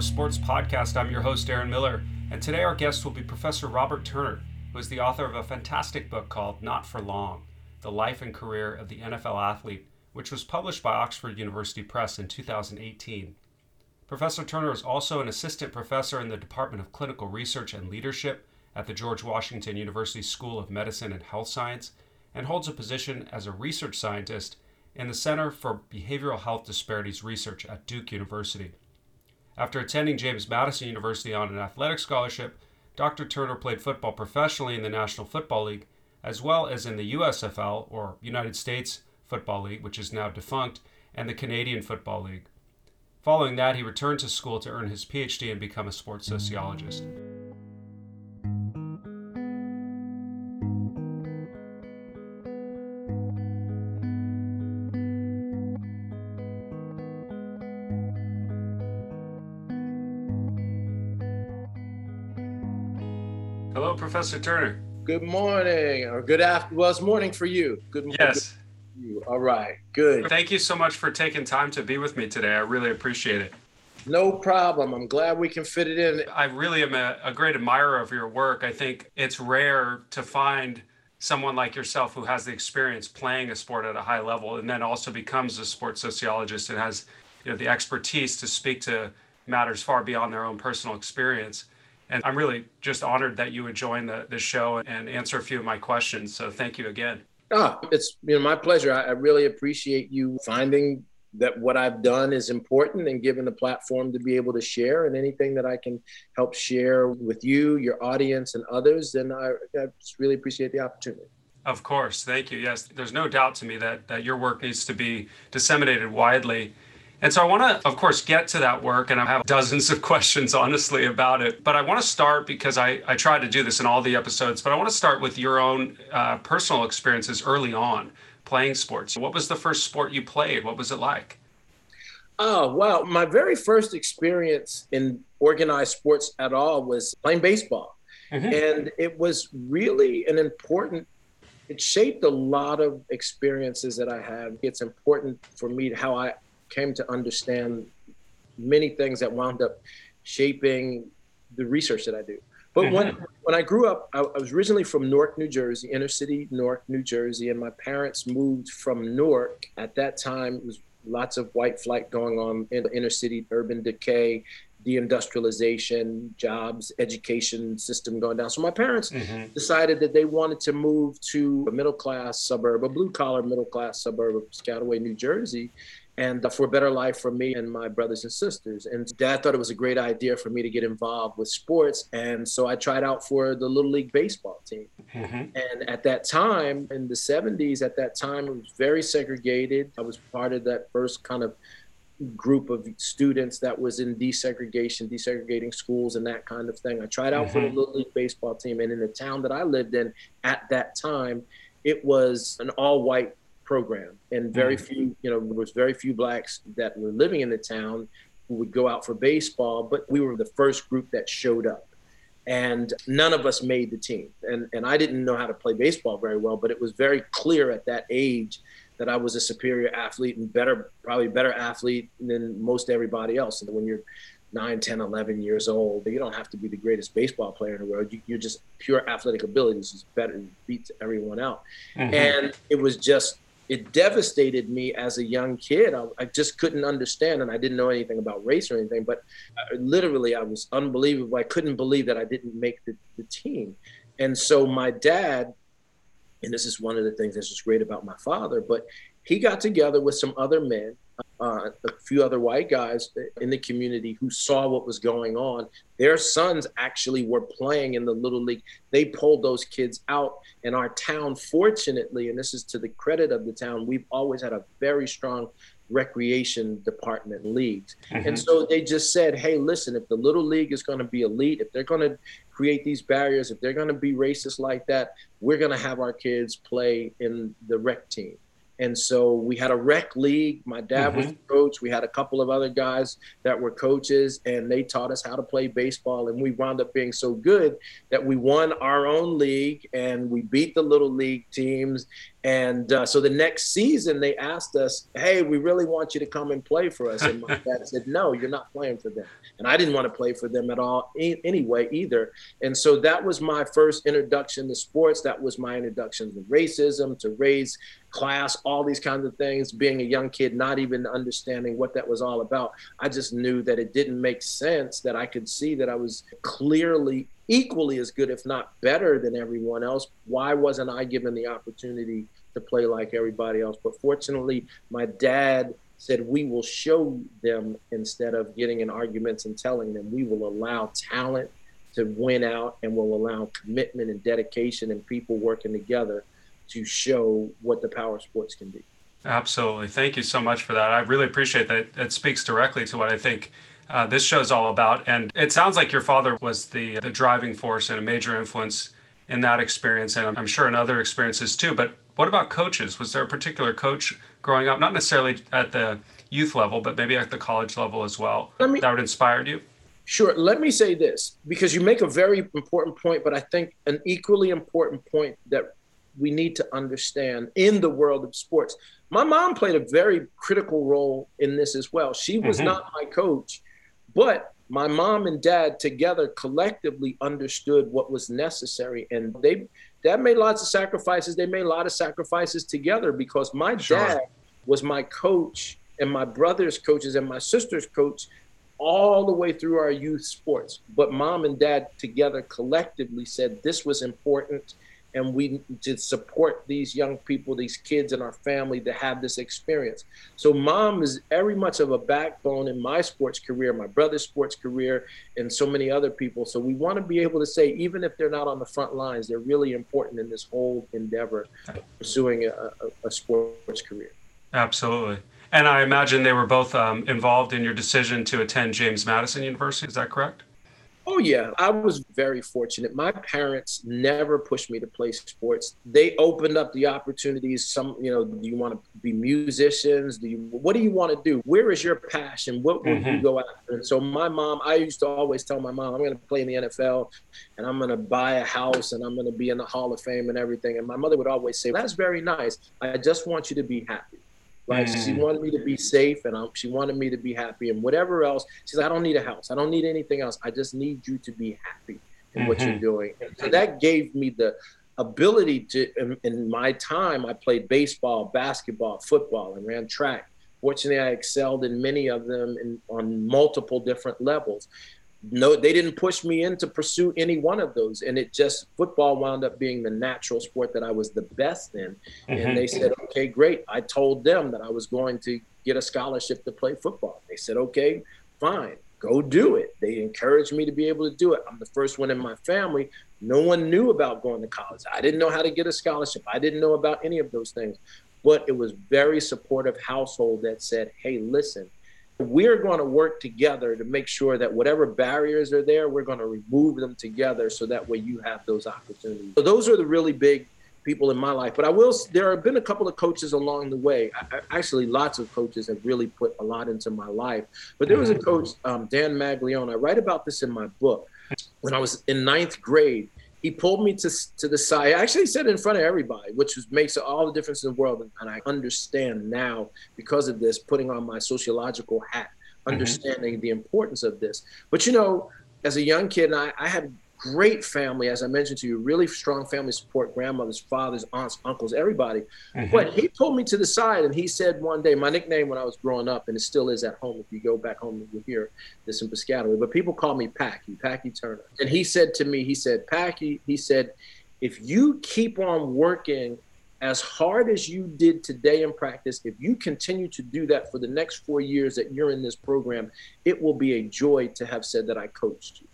Sports podcast. I'm your host, Aaron Miller, and today our guest will be Professor Robert Turner, who is the author of a fantastic book called Not for Long The Life and Career of the NFL Athlete, which was published by Oxford University Press in 2018. Professor Turner is also an assistant professor in the Department of Clinical Research and Leadership at the George Washington University School of Medicine and Health Science and holds a position as a research scientist in the Center for Behavioral Health Disparities Research at Duke University. After attending James Madison University on an athletic scholarship, Dr. Turner played football professionally in the National Football League, as well as in the USFL, or United States Football League, which is now defunct, and the Canadian Football League. Following that, he returned to school to earn his PhD and become a sports sociologist. Professor Turner. Good morning, or good after. Well, it's morning for you. Good morning. Yes. You. All right. Good. Thank you so much for taking time to be with me today. I really appreciate it. No problem. I'm glad we can fit it in. I really am a, a great admirer of your work. I think it's rare to find someone like yourself who has the experience playing a sport at a high level and then also becomes a sports sociologist and has you know the expertise to speak to matters far beyond their own personal experience. And I'm really just honored that you would join the, the show and answer a few of my questions. So thank you again. Oh, it's you know my pleasure. I, I really appreciate you finding that what I've done is important and given the platform to be able to share and anything that I can help share with you, your audience, and others, then I, I just really appreciate the opportunity. Of course, thank you. Yes, there's no doubt to me that that your work needs to be disseminated widely. And so I want to, of course, get to that work, and I have dozens of questions, honestly, about it. But I want to start because I, I try to do this in all the episodes, but I want to start with your own uh, personal experiences early on playing sports. What was the first sport you played? What was it like? Oh, wow. My very first experience in organized sports at all was playing baseball. Mm-hmm. And it was really an important, it shaped a lot of experiences that I have. It's important for me how I came to understand many things that wound up shaping the research that I do. But mm-hmm. when when I grew up, I, I, was originally from Newark, New Jersey, inner city Newark, New Jersey, and my parents moved from Newark. At that time, it was lots of white flight going on in the inner city, urban decay, deindustrialization, jobs, education system going down. So my parents mm-hmm. decided that they wanted to move to a middle class suburb, a blue collar middle class suburb of Piscataway, New Jersey and for a better life for me and my brothers and sisters. And dad thought it was a great idea for me to get involved with sports. And so I tried out for the Little League baseball team. Mm-hmm. And at that time, in the 70s, at that time, it was very segregated. I was part of that first kind of group of students that was in desegregation, desegregating schools and that kind of thing. I tried out mm-hmm. for the mm-hmm. Little League baseball team. And in the town that I lived in at that time, it was an all white program, and very mm. few, you know, there was very few blacks that were living in the town who would go out for baseball. But we were the first group that showed up, and none of us made the team. And and I didn't know how to play baseball very well, but it was very clear at that age that I was a superior athlete and better, probably better athlete than most everybody else. And when you're 9, 10, 11 years old, you don't have to be the greatest baseball player in the world. You, are just pure athletic abilities is better, beats everyone out. Mm-hmm. And it was just it devastated me as a young kid. I, I, just couldn't understand, and I didn't know anything about race or anything. But uh, literally, I was unbelievable. I couldn't believe that I didn't make the, the team. And so my dad, and this is one of the things that's just great about my father, but he got together with some other men uh, a few other white guys in the community who saw what was going on. Their sons actually were playing in the little league. They pulled those kids out, and our town, fortunately, and this is to the credit of the town, we've always had a very strong recreation department leagues. Mm-hmm. And so they just said, hey, listen, if the little league is going to be elite, if they're going to create these barriers, if they're going to be racist like that, we're going to have our kids play in the rec team. And so we had a rec league. My dad mm-hmm. was the coach. We had a couple of other guys that were coaches, and they taught us how to play baseball. And we wound up being so good that we won our own league and we beat the little league teams. And uh, so the next season, they asked us, "Hey, we really want you to come and play for us." And my dad said, "No, you're not playing for them." And I didn't want to play for them at all e- anyway either. And so that was my first introduction to sports. That was my introduction to racism, to race, class, all these kinds of things. Being a young kid, not even understanding what that was all about, I just knew that it didn't make sense. That I could see that I was clearly equally as good, if not better than everyone else. Why wasn't I given the opportunity to play like everybody else? But fortunately, my dad said, We will show them instead of getting in arguments and telling them, we will allow talent to win out and we'll allow commitment and dedication and people working together to show what the power sports can be. Absolutely. Thank you so much for that. I really appreciate that. It speaks directly to what I think uh, this show is all about. And it sounds like your father was the, the driving force and a major influence in that experience, and I'm sure in other experiences too. But what about coaches? Was there a particular coach growing up, not necessarily at the youth level, but maybe at the college level as well, me, that would inspire you? Sure. Let me say this because you make a very important point, but I think an equally important point that we need to understand in the world of sports. My mom played a very critical role in this as well. She was mm-hmm. not my coach, but my mom and dad together collectively understood what was necessary. And they dad made lots of sacrifices. They made a lot of sacrifices together because my sure. dad was my coach and my brother's coaches and my sister's coach all the way through our youth sports. But mom and dad together collectively said this was important and we to support these young people, these kids in our family to have this experience. So mom is very much of a backbone in my sports career, my brother's sports career, and so many other people. So we want to be able to say, even if they're not on the front lines, they're really important in this whole endeavor pursuing a, a, a sports career. Absolutely. And I imagine they were both um, involved in your decision to attend James Madison University. Is that correct? Oh, yeah. I was very fortunate. My parents never pushed me to play sports. They opened up the opportunities. Some, you know, do you want to be musicians? Do you, what do you want to do? Where is your passion? What would mm-hmm. you go after? And so my mom, I used to always tell my mom, I'm going to play in the NFL and I'm going to buy a house and I'm going to be in the Hall of Fame and everything. And my mother would always say, that's very nice. I just want you to be happy. Mm. She wanted me to be safe and um, she wanted me to be happy and whatever else. She's like, I don't need a house. I don't need anything else. I just need you to be happy in mm-hmm. what you're mm-hmm. doing. And so that gave me the ability to, in, in my time, I played baseball, basketball, football, and ran track. Fortunately, I excelled in many of them in, on multiple different levels no they didn't push me in to pursue any one of those. And it just football wound up being the natural sport that i was the best in. Mm-hmm. and they said okay great. I told them that i was going to get a scholarship to play football. They said okay fine. Go do it. They encouraged me to be able to do it. I'm the first one in my family. No one knew about going to college. I didn't know how to get a scholarship. I didn't know about any of those things. But it was very supportive household that said hey listen we're going to work together to make sure that whatever barriers are there, we're going to remove them together so that way you have those opportunities. So those are the really big people in my life. But I will, there have been a couple of coaches along the way. I, actually, lots of coaches have really put a lot into my life. But there was a coach, um, Dan Maglione. I write about this in my book. When I was in ninth grade, he pulled me to, to the side. I actually said it in front of everybody, which was, makes all the difference in the world. And, and I understand now because of this, putting on my sociological hat, mm-hmm. understanding mm-hmm. the importance of this. But you know, as a young kid, I, I had great family, as I mentioned to you, really strong family support, grandmothers, fathers, aunts, uncles, everybody. Mm-hmm. But he pulled me to the side and he said one day, my nickname when I was growing up, and it still is at home. If you go back home, you'll hear this in Piscataway, but people call me Packy, Packy Turner. And he said to me, he said, Packy, he said, if you keep on working as hard as you did today in practice, if you continue to do that for the next four years that you're in this program, it will be a joy to have said that I coached you.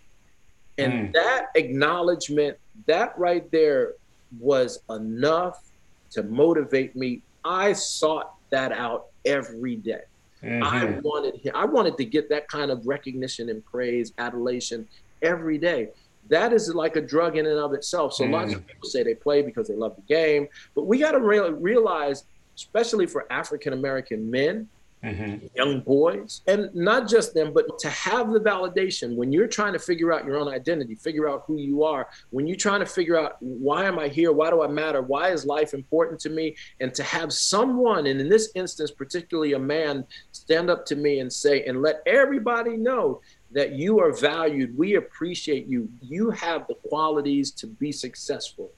And mm. that acknowledgement, that right there was enough to motivate me. I sought that out every day. Mm-hmm. I wanted I wanted to get that kind of recognition and praise, adulation every day. That is like a drug in and of itself. So mm. lots of people say they play because they love the game, but we got to re- realize, especially for African American men, mm-hmm. young boys, and not just them, but to have the validation when you're trying to figure out your own identity, figure out who you are, when you're trying to figure out why am I here, why do I matter, why is life important to me, and to have someone, and in this instance, particularly a man, stand up to me and say, and let everybody know that you are valued. We appreciate you. You have the qualities to be successful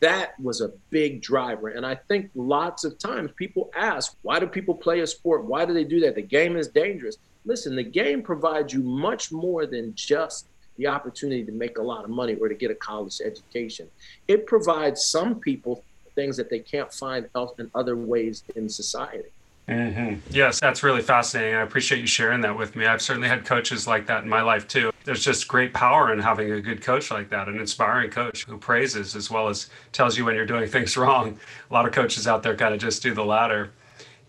that was a big driver. And I think lots of times people ask, why do people play a sport? Why do they do that? The game is dangerous. Listen, the game provides you much more than just the opportunity to make a lot of money or to get a college education. It provides some people things that they can't find else in other ways in society. Mm-hmm. Yes, that's really fascinating. I appreciate you sharing that with me. I've certainly had coaches like that in my life too. There's just great power in having a good coach like that, an inspiring coach who praises as well as tells you when you're doing things wrong. A lot of coaches out there kind of just do the latter.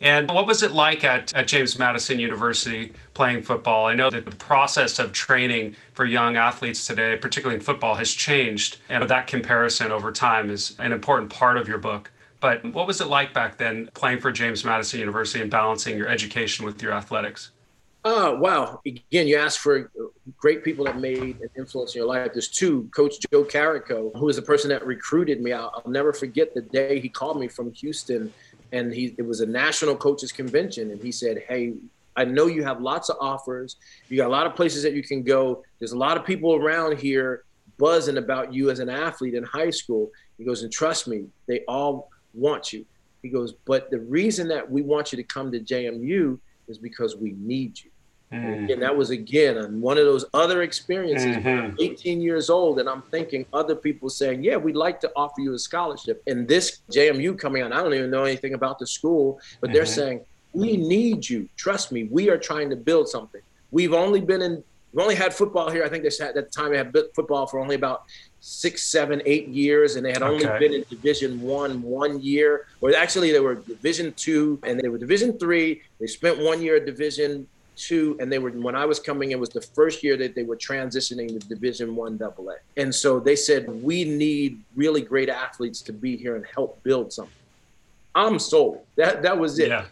And what was it like at, at James Madison University playing football? I know that the process of training for young athletes today, particularly in football, has changed. And that comparison over time is an important part of your book. But what was it like back then playing for James Madison University and balancing your education with your athletics? Oh, wow. Again, you asked for great people that made an influence in your life. There's two. Coach Joe Carrico, who is the person that recruited me. I'll, I'll never forget the day he called me from Houston, and he it was a national coaches convention, and he said, "Hey, I know you have lots of offers. You got a lot of places that you can go. There's a lot of people around here buzzing about you as an athlete in high school." He goes, "And trust me, they all want you. He goes, but the reason that we want you to come to JMU is because we need you. Mm. And that was again on one of those other experiences. Mm-hmm. 18 years old, and I'm thinking other people saying, "Yeah, we'd like to offer you a scholarship." And this JMU coming on, I don't even know anything about the school, but mm-hmm. they're saying, "We need you. Trust me. We are trying to build something. We've only been in We've only had football here. I think they had at the time they had football for only about six, seven, eight years, and they had only okay. been in Division One one year. Or actually, they were Division Two, and they were Division Three. They spent one year at Division Two, and they were when I was coming in was the first year that they were transitioning to Division One AA. And so they said we need really great athletes to be here and help build something. I'm sold. That that was it. Yeah.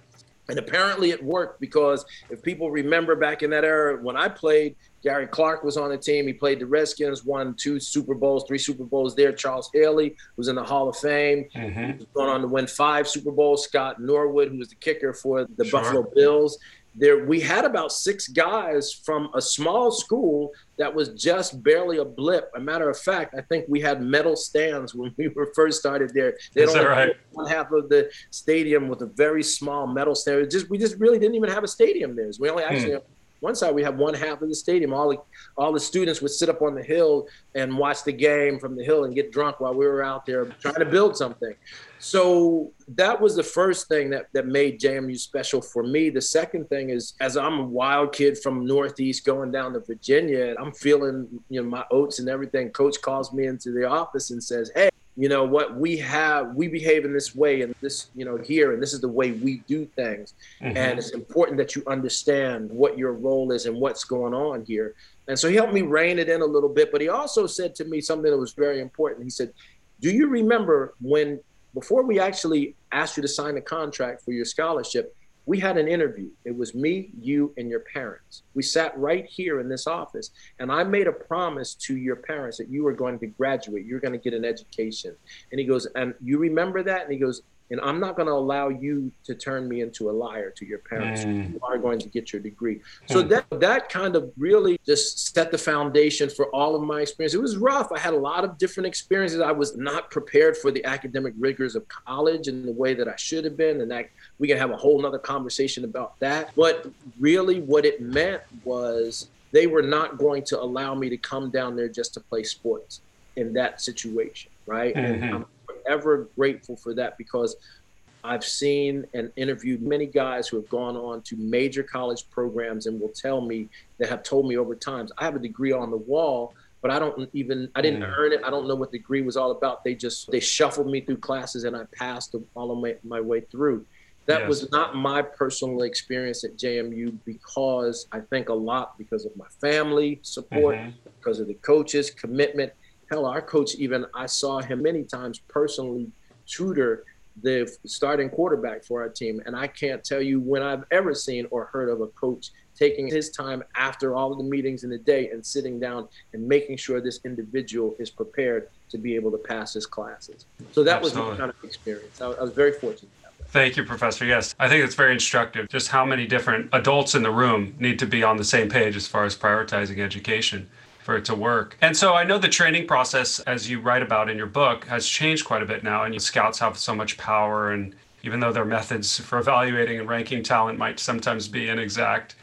And apparently it worked because if people remember back in that era when I played, Gary Clark was on the team. He played the Redskins, won two Super Bowls, three Super Bowls there. Charles Haley was in the Hall of Fame. Mm-hmm. going on to win five Super Bowls. Scott Norwood, who was the kicker for the sure. Buffalo Bills. There, we had about six guys from a small school that was just barely a blip. A matter of fact, I think we had metal stands when we were first started there. They Is right? one half of the stadium with a very small metal stand. Just we just really didn't even have a stadium there. We only actually hmm one side we have one half of the stadium. All the all the students would sit up on the hill and watch the game from the hill and get drunk while we were out there trying to build something. So that was the first thing that that made JMU special for me. The second thing is as I'm a wild kid from Northeast going down to Virginia, and I'm feeling you know my oats and everything. Coach calls me into the office and says, "Hey." You know what we have we behave in this way and this you know here and this is the way we do things. Mm-hmm. and it's important that you understand what your role is and what's going on here. And so he helped me rein it in a little bit but he also said to me something that was very important. He said do you remember when before we actually asked you to sign a contract for your scholarship we had an interview. It was me, you, and your parents. We sat right here in this office, and I made a promise to your parents that you were going to graduate, you're going to get an education. And he goes, And you remember that? And he goes, and I'm not going to allow you to turn me into a liar to your parents. Mm. You are going to get your degree. So mm. that that kind of really just set the foundation for all of my experience. It was rough. I had a lot of different experiences. I was not prepared for the academic rigors of college in the way that I should have been. And that we can have a whole nother conversation about that. But really what it meant was they were not going to allow me to come down there just to play sports in that situation. Right. Mm-hmm forever grateful for that because I've seen and interviewed many guys who have gone on to major college programs and will tell me that have told me over times, I have a degree on the wall, but I don't even I didn't mm. earn it. I don't know what the degree was all about. They just they shuffled me through classes and I passed all of my, my way through. That yes. was not my personal experience at JMU because I think a lot because of my family support, mm-hmm. because of the coaches' commitment, hell, our coach even I saw him many times personally tutor the starting quarterback for our team. And I can't tell you when I've ever seen or heard of a coach taking his time after all of the meetings in the day and sitting down and making sure this individual is prepared to be able to pass his classes. So that Absolutely. was the kind of experience. I, I was very fortunate. Thank you, Professor. Yes, I think it's very instructive just how many different adults in the room need to be on the same page as far as prioritizing education for it to work. And so I know the training process, as you write about in your book, has changed quite a bit now, and scouts have so much power. And even though their methods for evaluating and ranking talent might sometimes be inexact,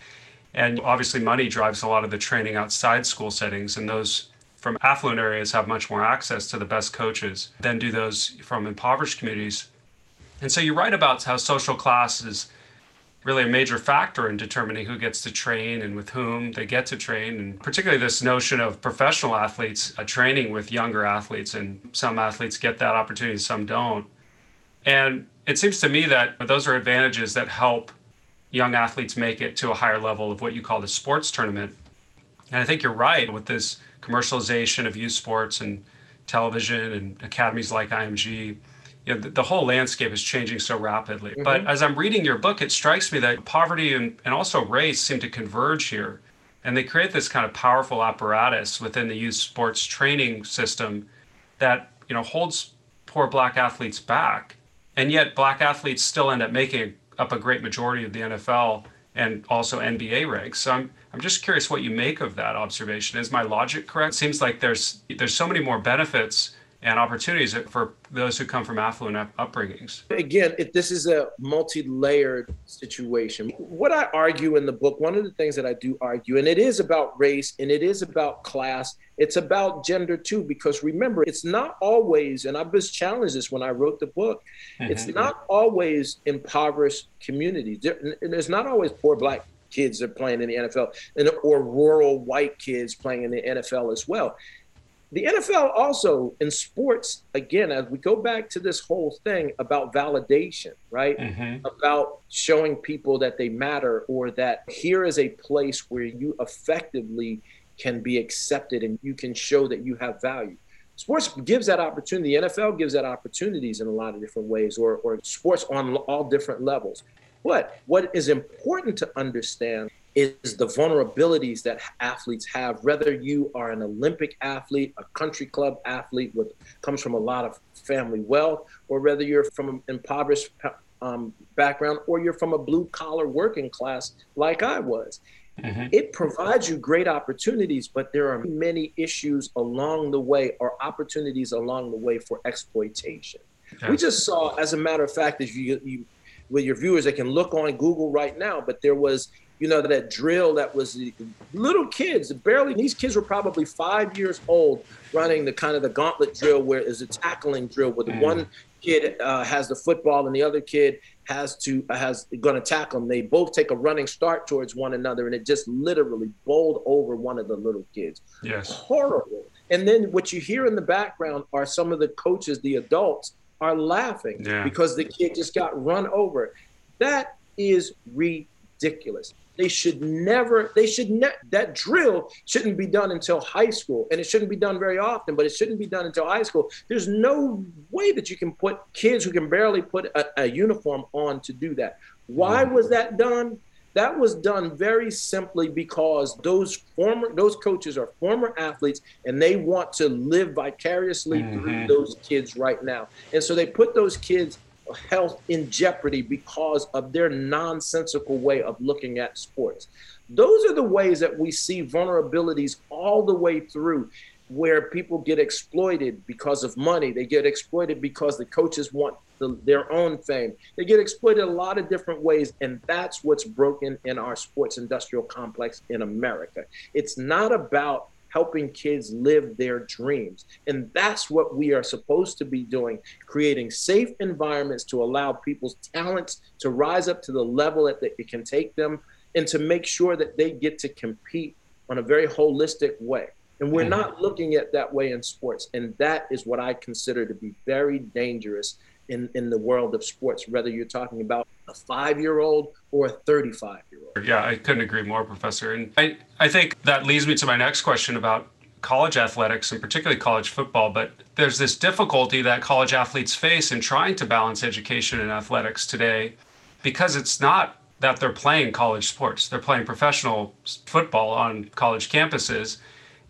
and obviously money drives a lot of the training outside school settings, and those from affluent areas have much more access to the best coaches than do those from impoverished communities. And so you write about how social class is really a major factor in determining who gets to train and with whom they get to train, and particularly this notion of professional athletes uh, training with younger athletes, and some athletes get that opportunity, some don't. And it seems to me that those are advantages that help young athletes make it to a higher level of what you call the sports tournament. And I think you're right with this commercialization of youth sports and television and academies like IMG you know, the, the, whole landscape is changing so rapidly. Mm-hmm. But as I'm reading your book, it strikes me that poverty and, and also race seem to converge here. And they create this kind of powerful apparatus within the youth sports training system that, you know, holds poor black athletes back. And yet black athletes still end up making up a great majority of the NFL and also NBA ranks. So I'm I'm just curious what you make of that observation. Is my logic correct? It seems like there's there's so many more benefits and opportunities for those who come from affluent upbringings. Again, it, this is a multi layered situation. What I argue in the book, one of the things that I do argue, and it is about race and it is about class, it's about gender too, because remember, it's not always, and I've was challenged this when I wrote the book, mm-hmm. it's not always impoverished communities. There, there's not always poor black kids that are playing in the NFL and, or rural white kids playing in the NFL as well the NFL also in sports, again, as we go back to this whole thing about validation, right? Mm-hmm. About showing people that they matter or that here is a place where you effectively can be accepted and you can show that you have value. Sports gives that opportunity. The NFL gives that opportunities in a lot of different ways, or, or sports on all different levels. But what is important to understand is the vulnerabilities that athletes have whether you are an olympic athlete a country club athlete with comes from a lot of family wealth or whether you're from an impoverished um, background or you're from a blue collar working class like i was. Mm-hmm. it provides you great opportunities but there are many issues along the way or opportunities along the way for exploitation. We just saw as a matter of fact if you, you with your viewers they can look on google right now but there was you know, that drill that was little kids, barely, these kids were probably five years old running the kind of the gauntlet drill where it's a tackling drill where the mm. one kid uh, has the football and the other kid has to uh, has going to tackle them. They both take a running start towards one another, and it just literally bowled over one of the little kids. Yes, horrible. And then what you hear in the background are some of the coaches, the adults, are laughing yeah. because the kid just got run over. That is ridiculous. They should never, they should ne- that drill shouldn't be done until high school. And it shouldn't be done very often, but it shouldn't be done until high school. There's no way that you can put kids who can barely put a, a uniform on to do that. Why was that done? That was done very simply because those former those coaches are former athletes and they want to live vicariously mm-hmm. through those kids right now. And so they put those kids health in jeopardy because of their nonsensical way of looking at sports. Those are the ways that we see vulnerabilities all the way through where people get exploited because of money. They get exploited because the coaches want the, their own fame. They get exploited a lot of different ways. And that's what's broken in our sports industrial complex in America. It's not about helping kids live their dreams. And that's what we are supposed to be doing creating safe environments to allow people's talents to rise up to the level that it can take them and to make sure that they get to compete on a very holistic way. And we're mm-hmm. not looking at that way in sports. And that is what I consider to be very dangerous in, in the world of sports, whether you're talking about a five year old or a 35 year old. Yeah, I couldn't agree more, Professor. And I, I think that leads me to my next question about college athletics and particularly college football, but there's this difficulty that college athletes face in trying to balance education and athletics today because it's not that they're playing college sports. They're playing professional football on college campuses.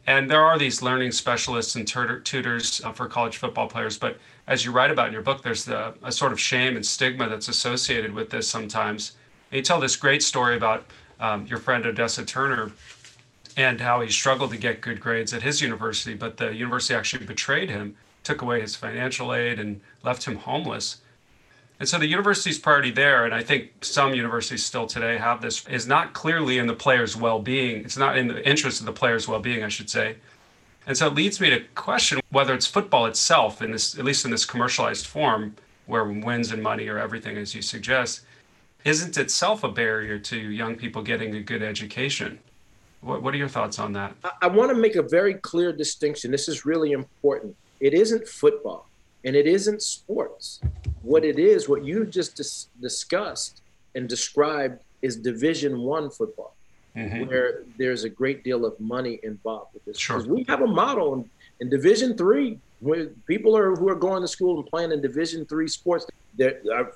And there are these learning specialists and tutors uh, for college football players. But as you write about in your book, there's the, a sort of shame and stigma that's associated with this sometimes. And you tell this great story about um, your friend Odessa Turner and how he struggled to get good grades at his university, but the university actually betrayed him, took away his financial aid, and left him homeless. And so the university's priority there, and I think some universities still today have this, is not clearly in the player's well being. It's not in the interest of the player's well being, I should say. And so it leads me to question whether it's football itself, in this, at least in this commercialized form, where wins and money are everything, as you suggest, isn't itself a barrier to young people getting a good education. What, what are your thoughts on that? I, I want to make a very clear distinction. This is really important. It isn't football and it isn't sports. What it is, what you just dis- discussed and described, is Division One football, mm-hmm. where there's a great deal of money involved with this. Sure. We have a model in, in Division Three where people are who are going to school and playing in Division Three sports. They're, they're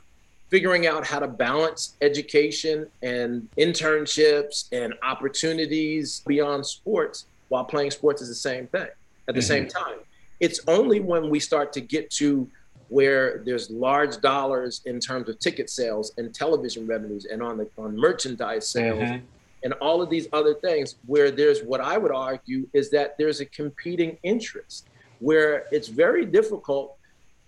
figuring out how to balance education and internships and opportunities beyond sports while playing sports is the same thing at the mm-hmm. same time. It's only when we start to get to where there's large dollars in terms of ticket sales and television revenues and on the on merchandise sales mm-hmm. And all of these other things where there's what I would argue is that there's a competing interest where it's very difficult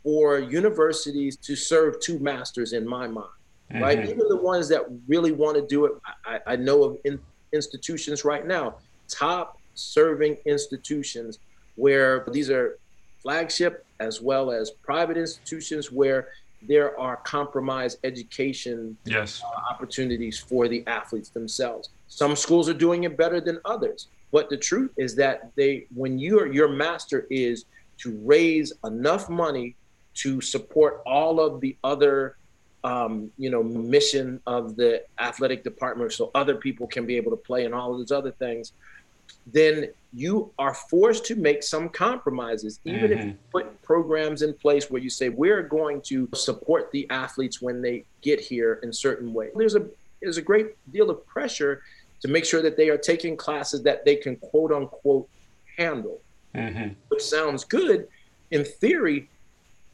for universities to serve two masters in my mind mm-hmm. right even the ones that really want to do it I, I know of in, institutions right now top serving institutions where these are flagship as well as private institutions where there are compromised education yes. uh, opportunities for the athletes themselves. Some schools are doing it better than others, but the truth is that they, when your your master is to raise enough money to support all of the other, um, you know, mission of the athletic department, so other people can be able to play and all of those other things, then you are forced to make some compromises, even mm-hmm. if you put programs in place where you say we're going to support the athletes when they get here in certain ways. There's a there's a great deal of pressure to make sure that they are taking classes that they can quote unquote handle, mm-hmm. which sounds good in theory,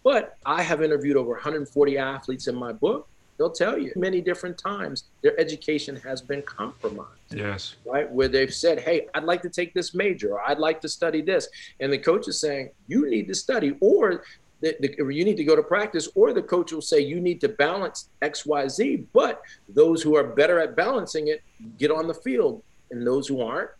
but I have interviewed over 140 athletes in my book they'll tell you many different times their education has been compromised. Yes. Right? Where they've said, hey, I'd like to take this major, or I'd like to study this. And the coach is saying, you need to study, or the, the, you need to go to practice, or the coach will say, you need to balance X, Y, Z. But those who are better at balancing it get on the field. And those who aren't,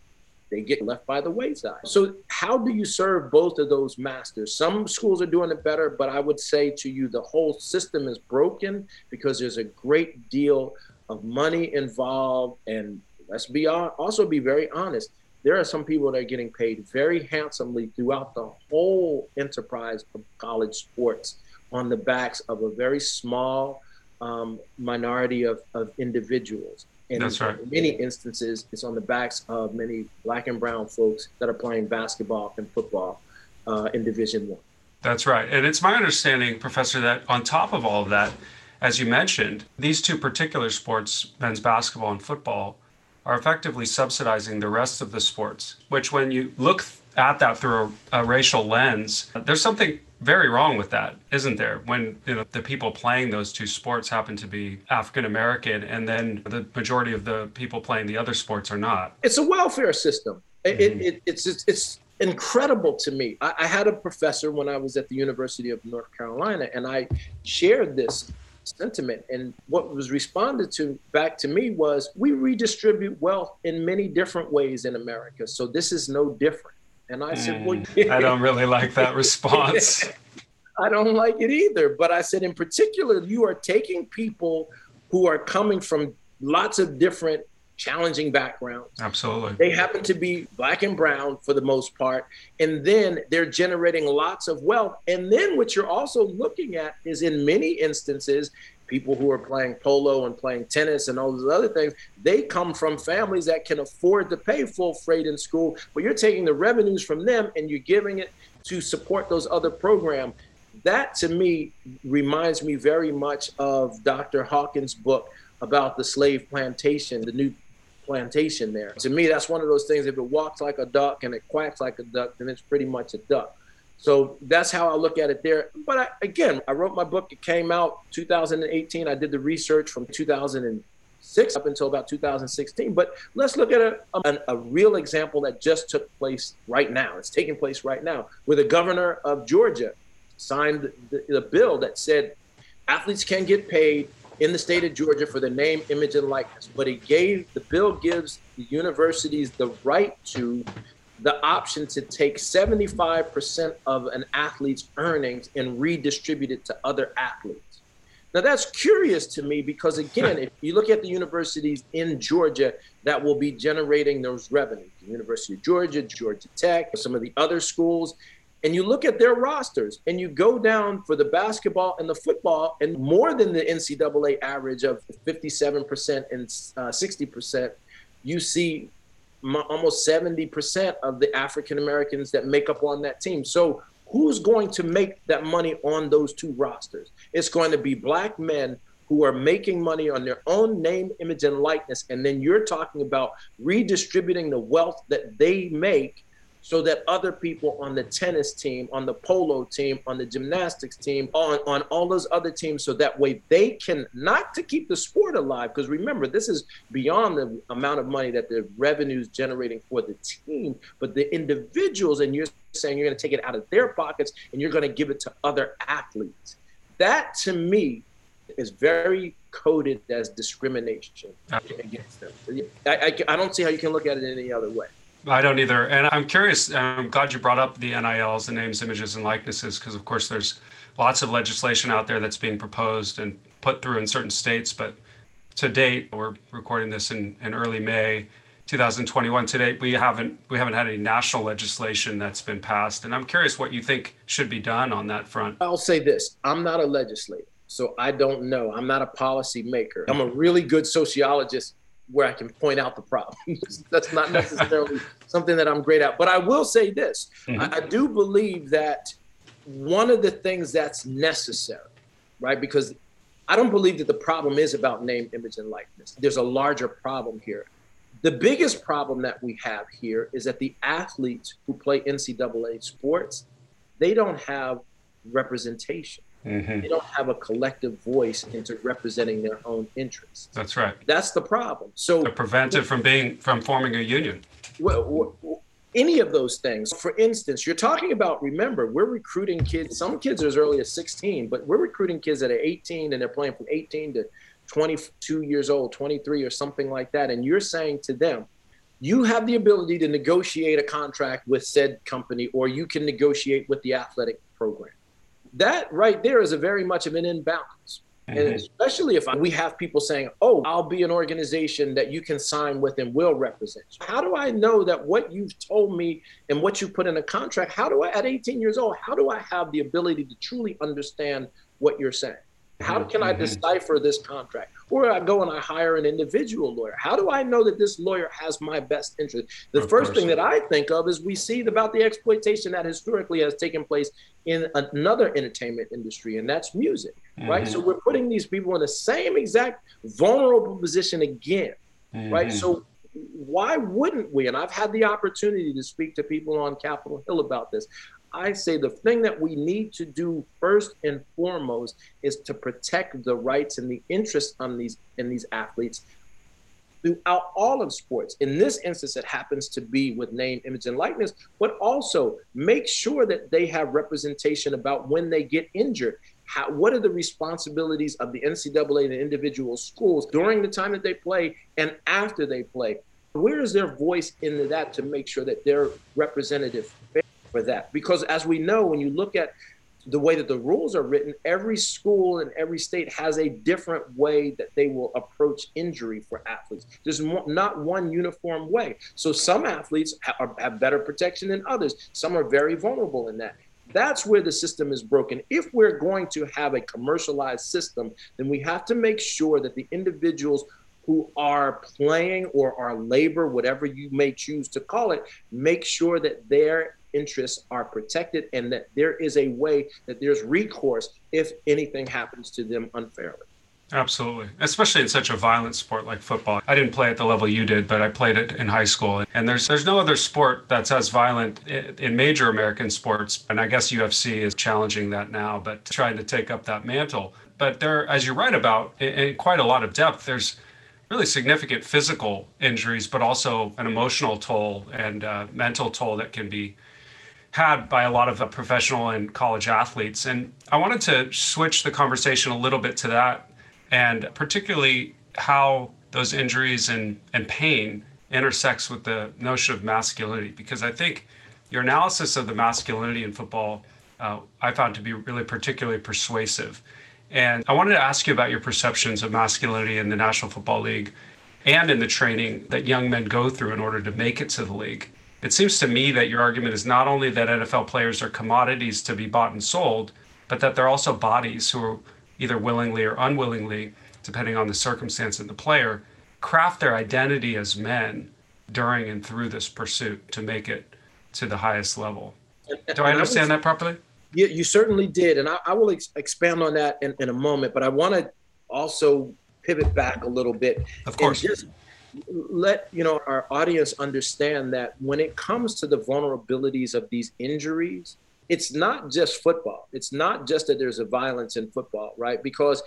they get left by the wayside. So, how do you serve both of those masters? Some schools are doing it better, but I would say to you, the whole system is broken because there's a great deal of money involved. And let's be also be very honest. There are some people that are getting paid very handsomely throughout the whole enterprise of college sports on the backs of a very small um, minority of, of individuals. And That's right. in many instances, it's on the backs of many black and brown folks that are playing basketball and football uh, in Division One. That's right. And it's my understanding, Professor, that on top of all of that, as you mentioned, these two particular sports, men's basketball and football, are effectively subsidizing the rest of the sports, which when you look at that through a, a racial lens, there's something very wrong with that, isn't there? When you know the people playing those two sports happen to be African American, and then the majority of the people playing the other sports are not. It's a welfare system. Mm-hmm. It, it, it's, it's it's incredible to me. I, I had a professor when I was at the University of North Carolina, and I shared this sentiment. And what was responded to back to me was we redistribute wealth in many different ways in America. So this is no different. And I said, Well, mm, I don't really like that response. I don't like it either. But I said, in particular, you are taking people who are coming from lots of different challenging backgrounds. Absolutely. They happen to be black and brown for the most part. And then they're generating lots of wealth. And then what you're also looking at is in many instances, people who are playing polo and playing tennis and all those other things, they come from families that can afford to pay full freight in school, but you're taking the revenues from them and you're giving it to support those other programs. That to me reminds me very much of Dr. Hawkins' book about the slave plantation, the new plantation there. To me, that's one of those things. If it walks like a duck and it quacks like a duck, then it's pretty much a duck. So that's how I look at it there. But I, again, I wrote my book. It came out 2018. I did the research from 2006 up until about 2016. But let's look at a, a, a real example that just took place right now. It's taking place right now, where the governor of Georgia signed the, the bill that said athletes can get paid in the state of Georgia for the name, image, and likeness. But it gave the bill gives the universities the right to the option to take 75% of an athlete's earnings and redistribute it to other athletes. Now that's curious to me because again, if you look at the universities in Georgia that will be generating those revenues, the University of Georgia, Georgia Tech, some of the other schools, and you look at their rosters and you go down for the basketball and the football and more than the NCAA average of 57% and uh, 60%, you see almost 70% of the African Americans that make up on that team. So who's going to make that money on those two rosters? It's going to be black men who are making money on their own name, image, and likeness. And then you're talking about redistributing the wealth that they make so that other people on the tennis team, on the polo team, on the gymnastics team, on, on all those other teams, so that way they can not to keep the sport alive. Because remember, this is beyond the amount of money that the revenues generating for the team, but the individuals, and you're saying you're going to take it out of their pockets and you're going to give it to other athletes. That to me is very coded as discrimination ah. against them. I, I, I don't see how you can look at it any other way. I don't either. And I'm curious, I'm glad you brought up the NILs, the names, images, and likenesses, because of course there's lots of legislation out there that's being proposed and put through in certain states. But to date, we're recording this in, in early May 2021. To date, we haven't we haven't had any national legislation that's been passed. And I'm curious what you think should be done on that front. I'll say this: I'm not a legislator, so I don't know. I'm not a policy maker. I'm a really good sociologist where I can point out the problems. That's not necessarily something that I'm great at. But I will say this mm-hmm. I, I do believe that one of the things that's necessary, right? Because I don't believe that the problem is about name, image, and likeness. There's a larger problem here. The biggest problem that we have here is that the athletes who play NCAA sports, they don't have representation. Mm-hmm. They don't have a collective voice into representing their own interests. That's right. That's the problem. So they're prevented from being from forming a union. Well, any of those things. For instance, you're talking about. Remember, we're recruiting kids. Some kids are as early as 16, but we're recruiting kids that are 18 and they're playing from 18 to 22 years old, 23 or something like that. And you're saying to them, you have the ability to negotiate a contract with said company, or you can negotiate with the athletic program that right there is a very much of an imbalance. Mm-hmm. And especially if we have people saying, oh, I'll be an organization that you can sign with and will represent you. How do I know that what you've told me and what you put in a contract, how do I, at 18 years old, how do I have the ability to truly understand what you're saying? How mm-hmm. can I decipher this contract? Or I go and I hire an individual lawyer. How do I know that this lawyer has my best interest? The of first course. thing that I think of is we see about the exploitation that historically has taken place in another entertainment industry, and that's music, mm-hmm. right? So we're putting these people in the same exact vulnerable position again, mm-hmm. right? So why wouldn't we? And I've had the opportunity to speak to people on Capitol Hill about this. I say the thing that we need to do first and foremost is to protect the rights and the interests on these in these athletes throughout all of sports. In this instance, it happens to be with name, image, and likeness, but also make sure that they have representation about when they get injured. How, what are the responsibilities of the NCAA and the individual schools during the time that they play and after they play? Where is their voice into that to make sure that they're representative for that? Because as we know, when you look at the way that the rules are written, every school and every state has a different way that they will approach injury for athletes. There's not one uniform way. So some athletes have better protection than others. Some are very vulnerable in that. That's where the system is broken. If we're going to have a commercialized system, then we have to make sure that the individuals who are playing or are labor, whatever you may choose to call it, make sure that their interests are protected and that there is a way that there's recourse if anything happens to them unfairly. Absolutely, especially in such a violent sport like football. I didn't play at the level you did, but I played it in high school. And there's there's no other sport that's as violent in major American sports. And I guess UFC is challenging that now, but trying to take up that mantle. But there, as you write about, in quite a lot of depth, there's really significant physical injuries, but also an emotional toll and mental toll that can be had by a lot of professional and college athletes. And I wanted to switch the conversation a little bit to that and particularly how those injuries and, and pain intersects with the notion of masculinity. Because i think your analysis of the masculinity in football uh, i found to be really particularly persuasive. And i wanted to ask you about your perceptions of masculinity in the national football league and in the training that young men go through in order to make it to the league it seems to me that your argument is not only that nfl players are commodities to be bought and sold but that they're also bodies who are either willingly or unwillingly, depending on the circumstance and the player, craft their identity as men during and through this pursuit to make it to the highest level. Do I understand that properly? You, you certainly did. And I, I will ex- expand on that in, in a moment, but I want to also pivot back a little bit. Of course. just let you know our audience understand that when it comes to the vulnerabilities of these injuries it's not just football. It's not just that there's a violence in football, right? Because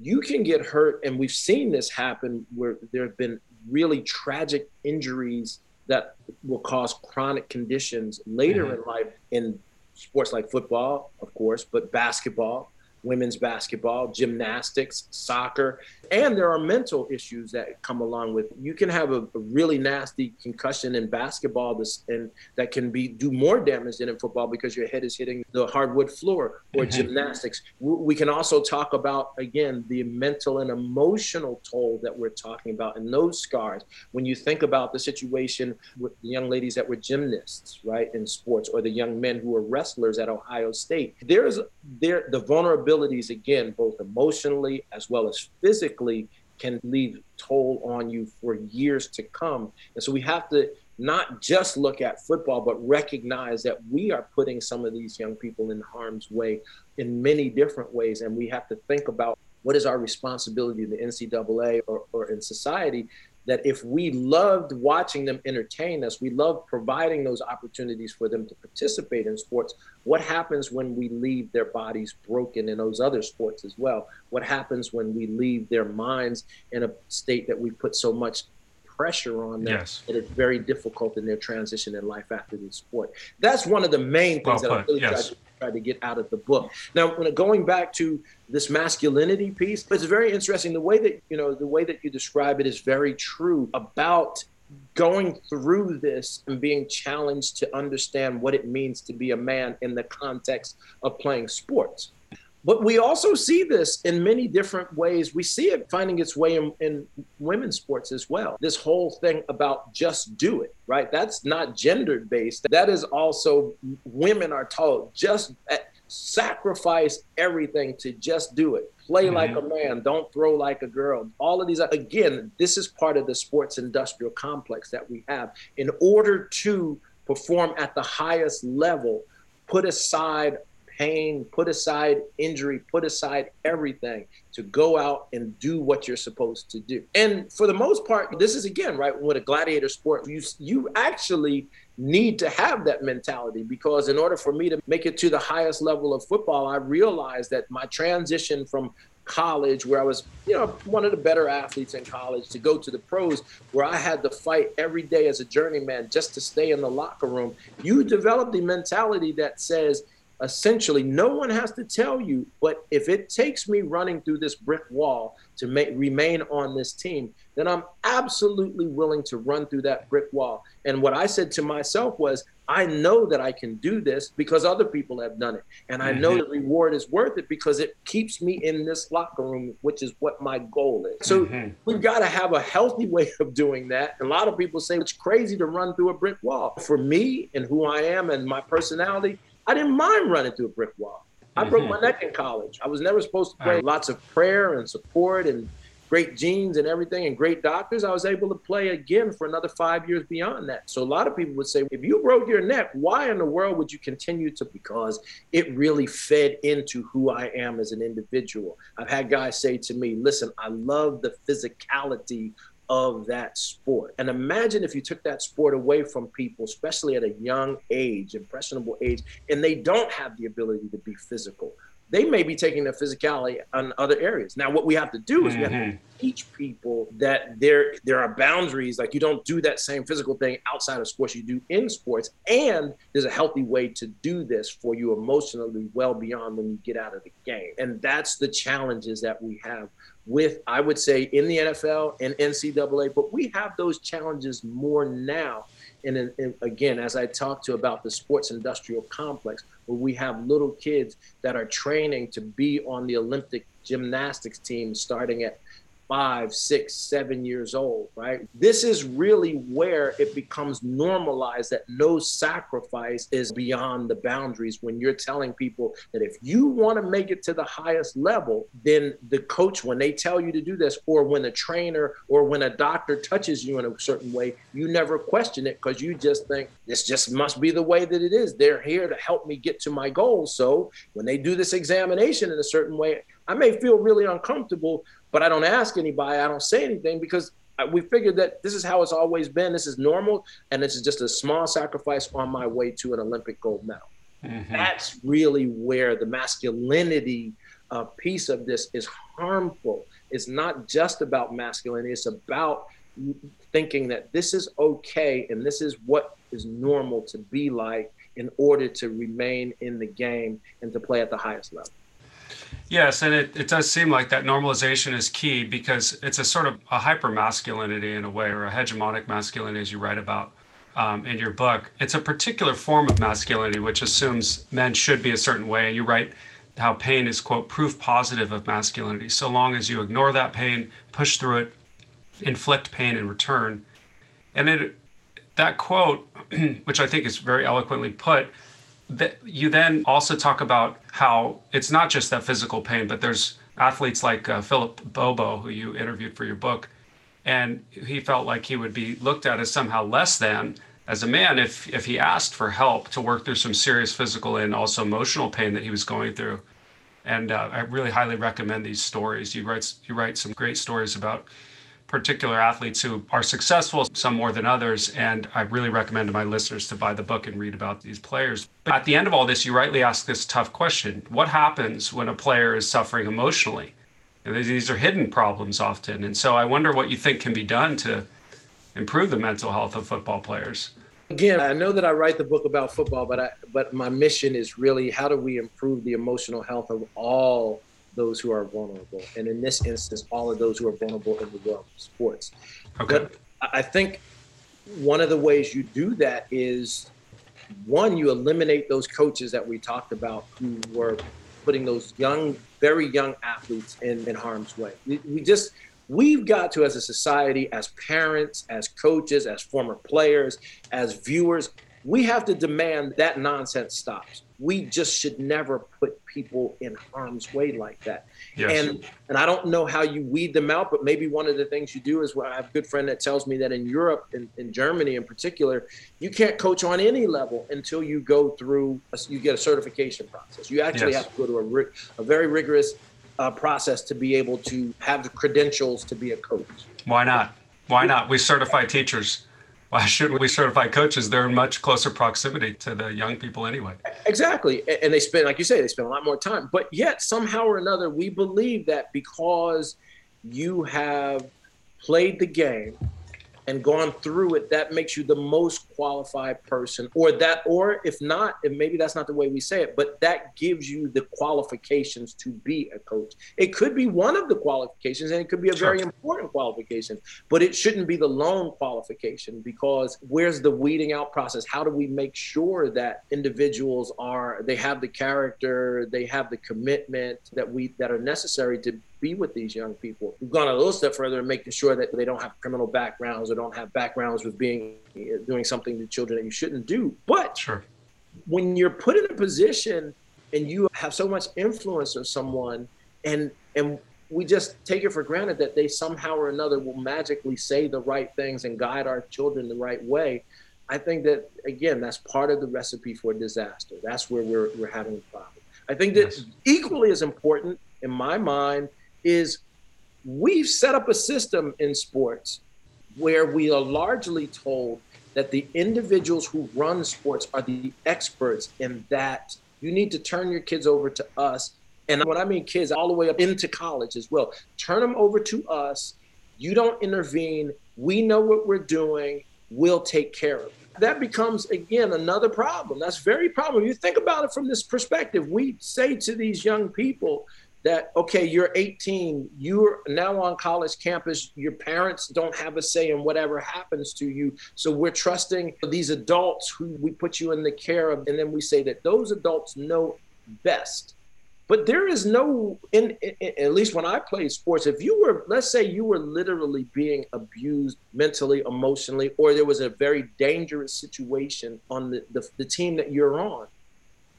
you can get hurt, and we've seen this happen where there have been really tragic injuries that will cause chronic conditions later mm-hmm. in life in sports like football, of course, but basketball, women's basketball, gymnastics, soccer, and there are mental issues that come along with. You can have a, a, really nasty concussion in basketball, this, and that can be do more damage than in football because your head is hitting the hardwood floor or mm-hmm. gymnastics. We can also talk about again the mental and emotional toll that we're talking about and those scars. When you think about the situation with the young ladies that were gymnasts, right, in sports, or the young men who were wrestlers at Ohio State, there's there the vulnerability vulnerabilities, again, both emotionally as well as physically, can leave toll on you for years to come. And so we have to not just look at football, but recognize that we are putting some of these young people in harm's way in many different ways. And we have to think about what is our responsibility in the NCAA or, or in society that if we loved watching them entertain us, we love providing those opportunities for them to participate in sports. What happens when we leave their bodies broken in those other sports as well? What happens when we leave their minds in a state that we put so much pressure on them yes. that it's very difficult in their transition in life after the sport? That's one of the main things well that I really yes. try to to get out of the book. Now, going back to this masculinity piece, it's very interesting. The way that you know, the way that you describe it is very true about going through this and being challenged to understand what it means to be a man in the context of playing sports. But we also see this in many different ways. We see it finding its way in, in, women's sports as well. This whole thing about just do it, right? That's not gendered based. That is also women are told just eh, sacrifice everything to just do it. Play mm-hmm. like a man, don't throw like a girl. All of these, again, this is part of the sports industrial complex that we have. In order to perform at the highest level, put aside pain, put aside injury, put aside everything to go out and do what you're supposed to do. And for the most part, this is again, right, with a gladiator sport, you you actually need to have that mentality because in order for me to make it to the highest level of football, I realized that my transition from college where I was, you know, one of the better athletes in college to go to the pros where I had to fight every day as a journeyman just to stay in the locker room. You develop the mentality that says, essentially no one has to tell you but if it takes me running through this brick wall to make, remain on this team then i'm absolutely willing to run through that brick wall. And what i said to myself was i know that i can do this because other people have done it. And i know mm-hmm. the reward is worth it because it keeps me in this locker room which is what my goal is. So mm-hmm. we've got to have a healthy way of doing that. A lot of people say it's crazy to run through a brick wall. For me and who i am and my personality I didn't mind running through a brick wall. I mm-hmm. broke my neck in college. I was never supposed to play. Lots of prayer and support and great genes and everything and great doctors, I was able to play again for another five years beyond that. So a lot of people would say, if you broke your neck, why in the world would you continue to? Because it really fed into who I am as an individual. I've had guys say to me, listen, I love the physicality of that sport. And imagine if you took that sport away from people, especially at a young age, impressionable age, and they don't have the ability to be physical they may be taking their physicality on other areas. Now, what we have to do is mm-hmm. we have to mm-hmm. teach people that there there are boundaries. Like you don't do that same physical thing outside of sports you do in sports, and there's a healthy way to do this for you emotionally well beyond when you get out of the game. And that's the challenges that we have with, I would say, in the NFL and NCAA. But we have those challenges more now and, and, again, as I talked to about the sports industrial complex, where we have little kids that are training to be on the Olympic gymnastics team starting at five, six, seven years old, right? This is really where it becomes normalized that no sacrifice is beyond the boundaries when you're telling people that if you want to make it to the highest level, then the coach, when they tell you to do this, or when a trainer or when a doctor touches you in a certain way, you never question it because you just think this just must be the way that it is. They're here to help me get to my goals. So when they do this examination in a certain way, I may feel really uncomfortable, but I don't ask anybody. I don't say anything because we figured that this is how it's always been. This is normal, and this is just a small sacrifice on my way to an Olympic gold medal. Mm-hmm. That's really where the masculinity uh, piece of this is harmful. It's not just about masculinity, it's about thinking that this is okay and this is what is normal to be like in order to remain in the game and to play at the highest level. Yes, and it, it does seem like that normalization is key because it's a sort of a hyper masculinity in a way, or a hegemonic masculinity, as you write about um, in your book. It's a particular form of masculinity which assumes men should be a certain way. And you write how pain is, quote, proof positive of masculinity. So long as you ignore that pain, push through it, inflict pain in return. And it, that quote, which I think is very eloquently put, you then also talk about how it's not just that physical pain, but there's athletes like uh, Philip Bobo, who you interviewed for your book, and he felt like he would be looked at as somehow less than as a man if if he asked for help to work through some serious physical and also emotional pain that he was going through. And uh, I really highly recommend these stories. You write you write some great stories about particular athletes who are successful, some more than others. And I really recommend to my listeners to buy the book and read about these players. But at the end of all this, you rightly ask this tough question What happens when a player is suffering emotionally? And these are hidden problems often. And so I wonder what you think can be done to improve the mental health of football players. Again, I know that I write the book about football, but I, but my mission is really how do we improve the emotional health of all those who are vulnerable, and in this instance, all of those who are vulnerable in the world of sports. Okay. But I think one of the ways you do that is one, you eliminate those coaches that we talked about who were putting those young, very young athletes in, in harm's way. We, we just we've got to as a society as parents as coaches as former players as viewers we have to demand that nonsense stops we just should never put people in harm's way like that. Yes. And and I don't know how you weed them out, but maybe one of the things you do is well, I have a good friend that tells me that in Europe, in, in Germany in particular, you can't coach on any level until you go through a, you get a certification process. You actually yes. have to go to a, a very rigorous uh, process to be able to have the credentials to be a coach. Why not? Why not? We certify teachers why shouldn't we certify coaches? They're in much closer proximity to the young people anyway. Exactly. And they spend, like you say, they spend a lot more time. But yet, somehow or another, we believe that because you have played the game and gone through it, that makes you the most qualified person, or that, or if not, and maybe that's not the way we say it, but that gives you the qualifications to be a coach. It could be one of the qualifications, and it could be a very important qualification, but it shouldn't be the lone qualification because where's the weeding out process? How do we make sure that individuals are they have the character, they have the commitment that we that are necessary to be with these young people. We've gone a little step further in making sure that they don't have criminal backgrounds or don't have backgrounds with being doing something to children that you shouldn't do. But sure. when you're put in a position and you have so much influence of someone and and we just take it for granted that they somehow or another will magically say the right things and guide our children the right way. I think that again, that's part of the recipe for disaster. That's where we're we're having a problem. I think that yes. equally as important in my mind is we've set up a system in sports where we are largely told that the individuals who run sports are the experts in that you need to turn your kids over to us. And when I mean kids, all the way up into college as well, turn them over to us. You don't intervene. We know what we're doing. We'll take care of it. That becomes, again, another problem. That's very problem. You think about it from this perspective. We say to these young people, that okay you're 18 you're now on college campus your parents don't have a say in whatever happens to you. So we're trusting these adults who we put you in the care of and then we say that those adults know best. But there is no in, in, at least when i played sports if you were let's say you were literally being abused mentally emotionally or there was a very dangerous situation on the, the, the team that you're on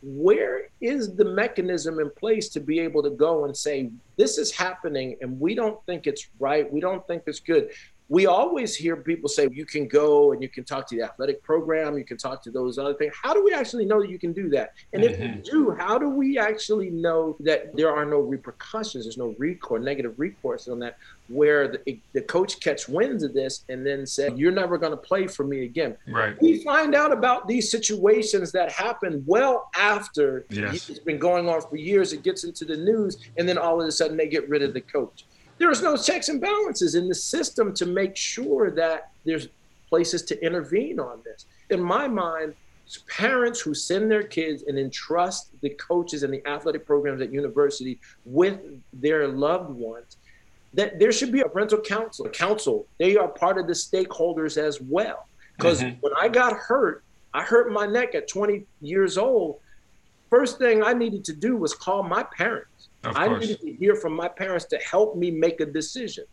where is the mechanism in place to be able to go and say this is happening and we don't think it's right. We don't think it's good. We always hear people say you can go and you can talk to the athletic program. You can talk to those other things. How do we actually know that you can do that? And mm-hmm. if we mm-hmm. do how do we actually know that there are no repercussions there's no recourse negative recourse on that where the, the coach catch winds of this and then said, You're never going to play for me again. Right. We find out about these situations that happen well after yes. it's been going on for years. It gets into the news, and then all of a sudden they get rid of the coach. There's no checks and balances in the system to make sure that there's places to intervene on this. In my mind, parents who send their kids and entrust the coaches and the athletic programs at university with their loved ones that there should be a rental council. Council, they are part of the stakeholders as well. Because mm-hmm. when I got hurt, I hurt my neck at 20 years old. First thing I needed to do was call my parents. I needed to hear from my parents to help me make a decision.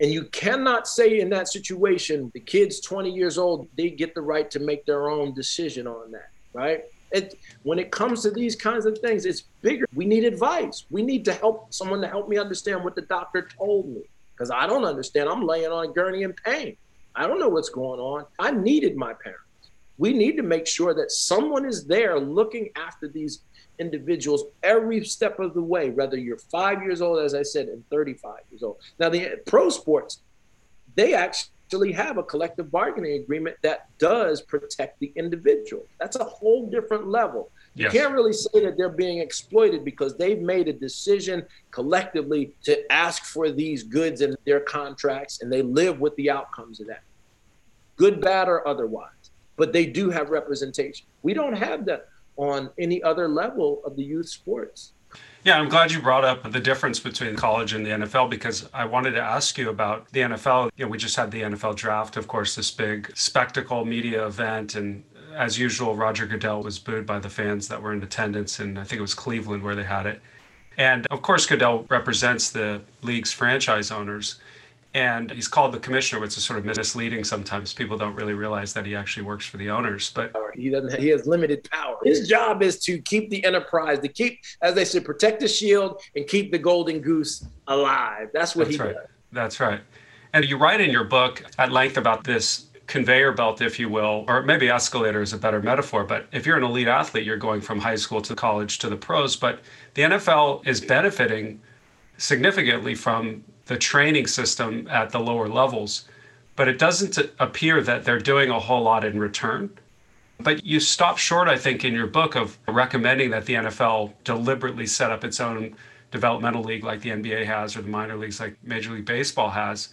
And you cannot say in that situation, the kid's 20 years old, they get the right to make their own decision on that, right? It, when it comes to these kinds of things, it's bigger. We need advice. We need to help someone to help me understand what the doctor told me because I don't understand. I'm laying on a gurney in pain. I don't know what's going on. I needed my parents. We need to make sure that someone is there looking after these individuals every step of the way, whether you're five years old, as I said, and 35 years old. Now, the pro sports, they actually actually have a collective bargaining agreement that does protect the individual. That's a whole different level. Yes. You can't really say that they're being exploited because they've made a decision collectively to ask for these goods in their contracts and they live with the outcomes of that, good, bad, or otherwise. But they do have representation. We don't have that on any other level of the youth sports. Yeah, I'm glad you brought up the difference between college and the NFL because I wanted to ask you about the NFL. You know, we just had the NFL draft, of course, this big spectacle media event. And as usual, Roger Goodell was booed by the fans that were in attendance. And I think it was Cleveland where they had it. And of course, Goodell represents the league's franchise owners and he's called the commissioner, which is sort of misleading sometimes. People don't really realize that he actually works for the owners. But he doesn't. He has limited power. His job is to keep the enterprise, to keep, as they said, protect the shield and keep the golden goose alive. That's what That's he right. does. That's right. And you write in your book at length about this conveyor belt, if you will, or maybe escalator is a better metaphor. But if you're an elite athlete, you're going from high school to college to the pros. But the NFL is benefiting significantly from the training system at the lower levels, but it doesn't appear that they're doing a whole lot in return. But you stop short, I think, in your book of recommending that the NFL deliberately set up its own developmental league like the NBA has or the minor leagues like Major League Baseball has.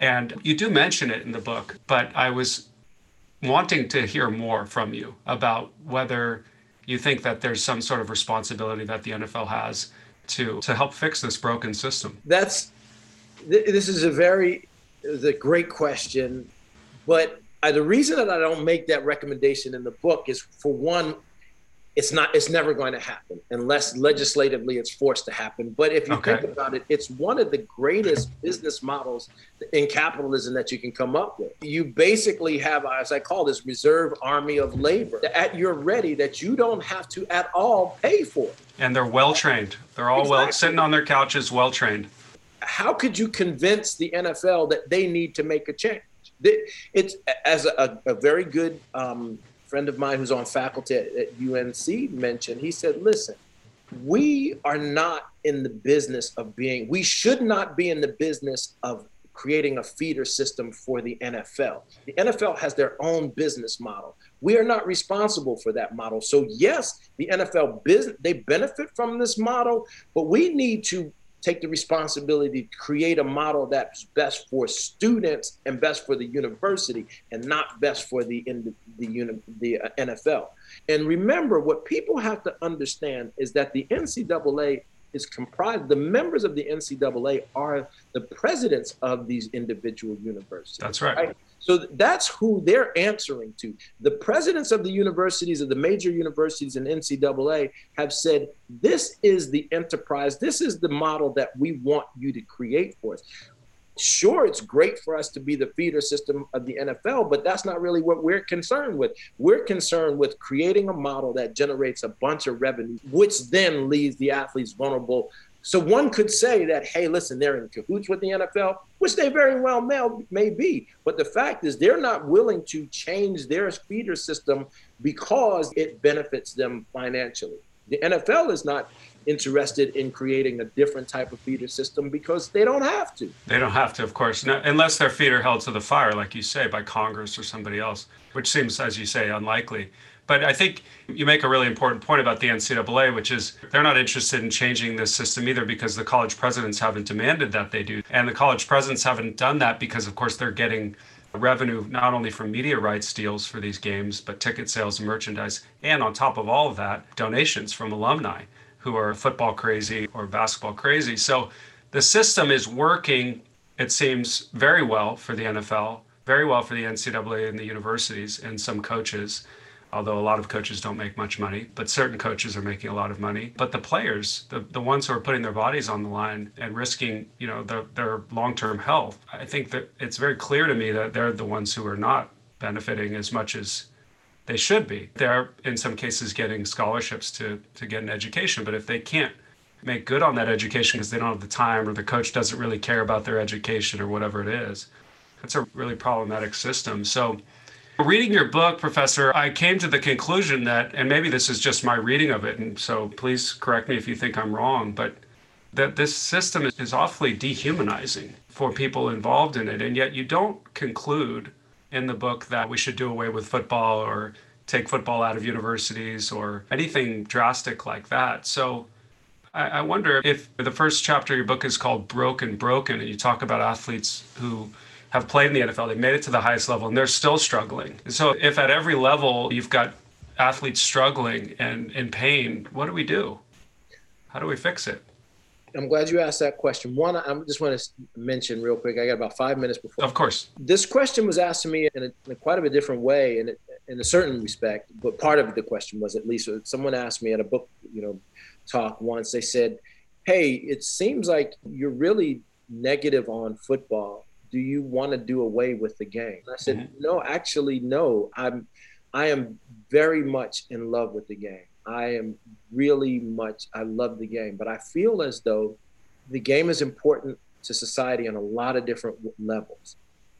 And you do mention it in the book, but I was wanting to hear more from you about whether you think that there's some sort of responsibility that the NFL has to to help fix this broken system. That's this is a very a great question, but uh, the reason that I don't make that recommendation in the book is for one, it's not it's never going to happen unless legislatively it's forced to happen. But if you okay. think about it it's one of the greatest business models in capitalism that you can come up with. You basically have as i call this reserve army of labor at your ready that you don't have to at all pay for. And they're well trained they're all exactly. well sitting on their couches well trained how could you convince the nfl that they need to make a change it's as a, a very good um, friend of mine who's on faculty at, at UNC mentioned, he said, listen, we are not in the business of being, we should not be in the business of creating a feeder system for the NFL. The NFL has their own business model. We are not responsible for that model. So yes, the NFL business they benefit from this model, but we need to take the responsibility to create a model that's best for students and best for the university and not best for the the, the, the uh, NFL. And remember, what people have to understand is that the NCAA is comprised, the members of the NCAA are the presidents of these individual universities. That's right. right? So that's who they're answering to. The presidents of the universities, of the major universities in NCAA, have said, this is the enterprise, this is the model that we want you to create for us. Sure, it's great for us to be the feeder system of the NFL, but that's not really what we're concerned with. We're concerned with creating a model that generates a bunch of revenue, which then leaves the athletes vulnerable so one could say that, hey, listen, they're in cahoots with the NFL, which they very well may, may be. But the fact is, they're not willing to change their feeder system because it benefits them financially. The NFL is not interested in creating a different type of feeder system because they don't have to. They don't have to, of course, unless their feet are held to the fire, like you say, by Congress or somebody else, which seems, as you say, unlikely. But I think you make a really important point about the NCAA, which is they're not interested in changing this system either because the college presidents haven't demanded that they do. And the college presidents haven't done that because, of course, they're getting revenue not only from media rights deals for these games, but ticket sales and merchandise. And on top of all of that, donations from alumni who are football crazy or basketball crazy. So the system is working, it seems, very well for the NFL, very well for the NCAA and the universities and some coaches although a lot of coaches don't make much money, but certain coaches are making a lot of money. But the players, the, the ones who are putting their bodies on the line and risking, you know, their, their long-term health, I think that it's very clear to me that they're the ones who are not benefiting as much as they should be. They're in some cases getting scholarships to, to get an education, but if they can't make good on that education because they don't have the time or the coach doesn't really care about their education or whatever it is, that's a really problematic system. So Reading your book, Professor, I came to the conclusion that, and maybe this is just my reading of it, and so please correct me if you think I'm wrong, but that this system is awfully dehumanizing for people involved in it. And yet you don't conclude in the book that we should do away with football or take football out of universities or anything drastic like that. So I, I wonder if the first chapter of your book is called Broke and Broken, and you talk about athletes who have played in the NFL, they made it to the highest level, and they're still struggling. So if at every level you've got athletes struggling and in pain, what do we do? How do we fix it? I'm glad you asked that question. One, I just want to mention real quick. I got about five minutes before. Of course. This question was asked to me in, a, in quite a different way, in a, in a certain respect. But part of the question was at least uh, someone asked me at a book, you know, talk once. They said, "Hey, it seems like you're really negative on football do you want to do away with the game? I said, mm-hmm. no, actually, no. I'm, I am very much in love with the game. I am really much, I love the game, but I feel as though the game is important to society on a lot of different levels.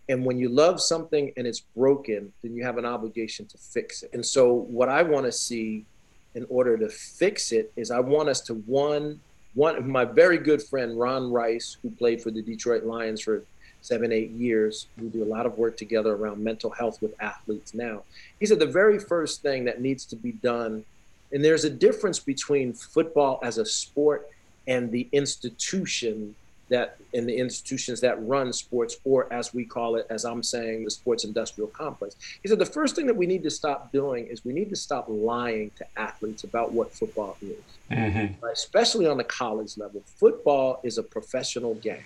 And when you love something and it's broken, then you have an obligation to fix it. And so, what I want to see in order to fix it is I want us to one, one, my very good friend Ron Rice, who played for the Detroit Lions for seven, eight years. We do a lot of work together around mental health with athletes now. He said the very first thing that needs to be done, and there's a difference between football as a sport and the institution that in the institutions that run sports, or as we call it, as I'm saying, the sports industrial complex. He said the first thing that we need to stop doing is we need to stop lying to athletes about what football is, mm-hmm. especially on the college level. Football is a professional game.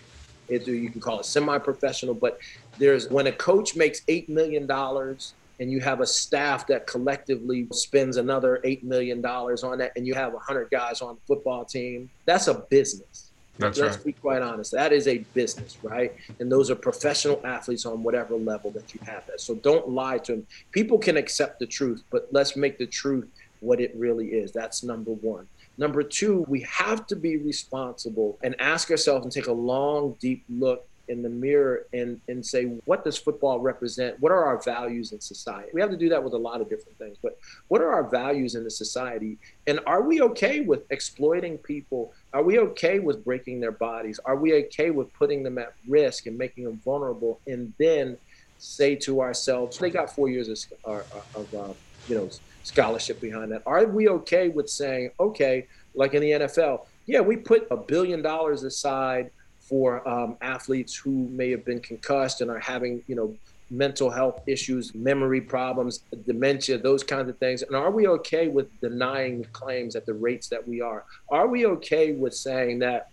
It, you can call it semi-professional, but there's when a coach makes eight million dollars and you have a staff that collectively spends another $8 million on that, and you have 100 guys on the football team, that's a business. That's Let's right. be quite honest. That is a business, right? And those are professional athletes on whatever level that you have that. So don't lie to them. People can accept the truth, but let's make the truth what it really is. That's number one. Number two, we have to be responsible and ask ourselves and take a long, deep look in the mirror and, and say, what does football represent? What are our values in society? We have to do that with a lot of different things, but what are our values in the society? And are we okay with exploiting people? Are we okay with breaking their bodies? Are we okay with putting them at risk and making them vulnerable? And then say to ourselves, they got four years of, of uh, you know, scholarship behind that. Are we okay with saying, okay, like in the NFL, yeah, we put a billion dollars aside for um, athletes who may have been concussed and are having, you know, mental health issues, memory problems, dementia, those kinds of things? And are we okay with denying claims at the rates that we are? Are we okay with saying that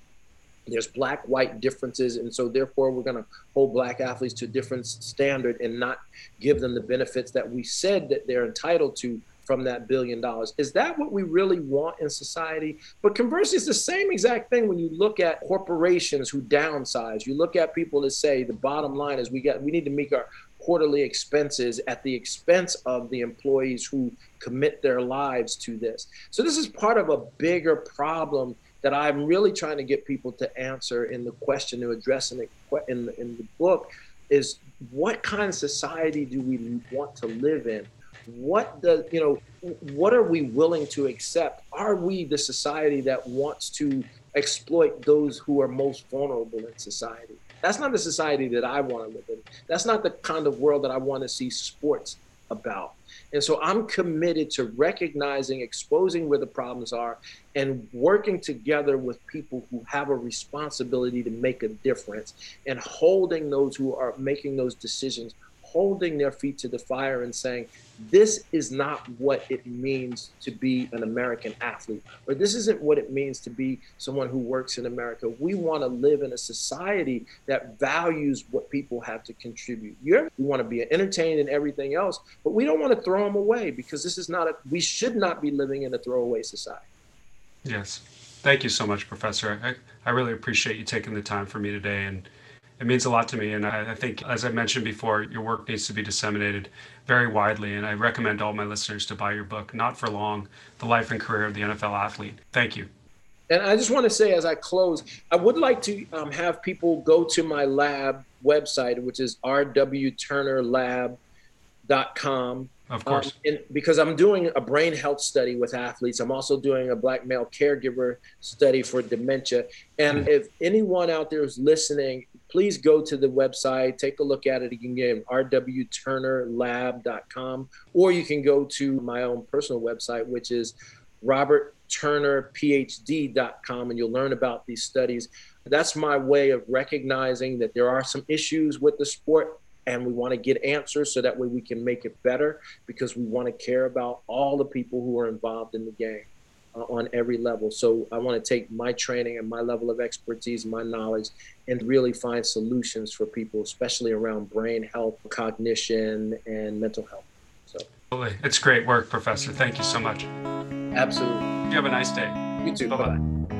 there's black white differences and so therefore we're going to hold black athletes to a different standard and not give them the benefits that we said that they're entitled to from that billion dollars. Is that what we really want in society? But conversely, it's the same exact thing when you look at corporations who downsize. You look at people that say the bottom line is we got we need to make our quarterly expenses at the expense of the employees who commit their lives to this. So this is part of a bigger problem that I'm really trying to get people to answer in the question to address in the, in the, in the book is what kind of society do we want to live in? what does you know what are we willing to accept? Are we the society that wants to exploit those who are most vulnerable in society? That's not the society that i want to live in. That's not the kind of world that i want to see sports about and so i'm committed to recognizing exposing where the problems are and working together with people who have a responsibility to make a difference and holding those who are making those decisions holding their feet to the fire and saying, this is not what it means to be an American athlete, or this isn't what it means to be someone who works in America. We want to live in a society that values what people have to contribute. Yeah, we want to be entertained and everything else, but we don't want to throw them away because this is not a, we should not be living in a throwaway society. Yes. Thank you so much, Professor. I, I really appreciate you taking the time for me today and it means a lot to me. And I, I, think, as I mentioned before, your work needs to be disseminated very widely. And I recommend all my listeners to buy your book, Not for Long The Life and Career of the NFL Athlete. Thank you. And I just want to say, as I close, I would like to um, have people go to my lab website, which is rwturnerlab.com. Of course. Um, and because I'm doing a brain health study with athletes, I'm also doing a black male caregiver study for dementia. And mm-hmm. if anyone out there is listening please go to the website, take a look at it. You can get rwturnerlab.com, or you can go to my own personal website, which is robertturnerphd.com, and you'll learn about these studies. That's my way of recognizing that there are some issues with the sport and we want to get answers so that way we can make it better because we want to care about all the people who are involved in the game uh, on every level. So I want to take my training and my level of expertise, my knowledge, and really find solutions for people, especially around brain health, cognition, and mental health. So it's great work, Professor. Thank you so much. Absolutely. You have a nice day. You too. Bye bye.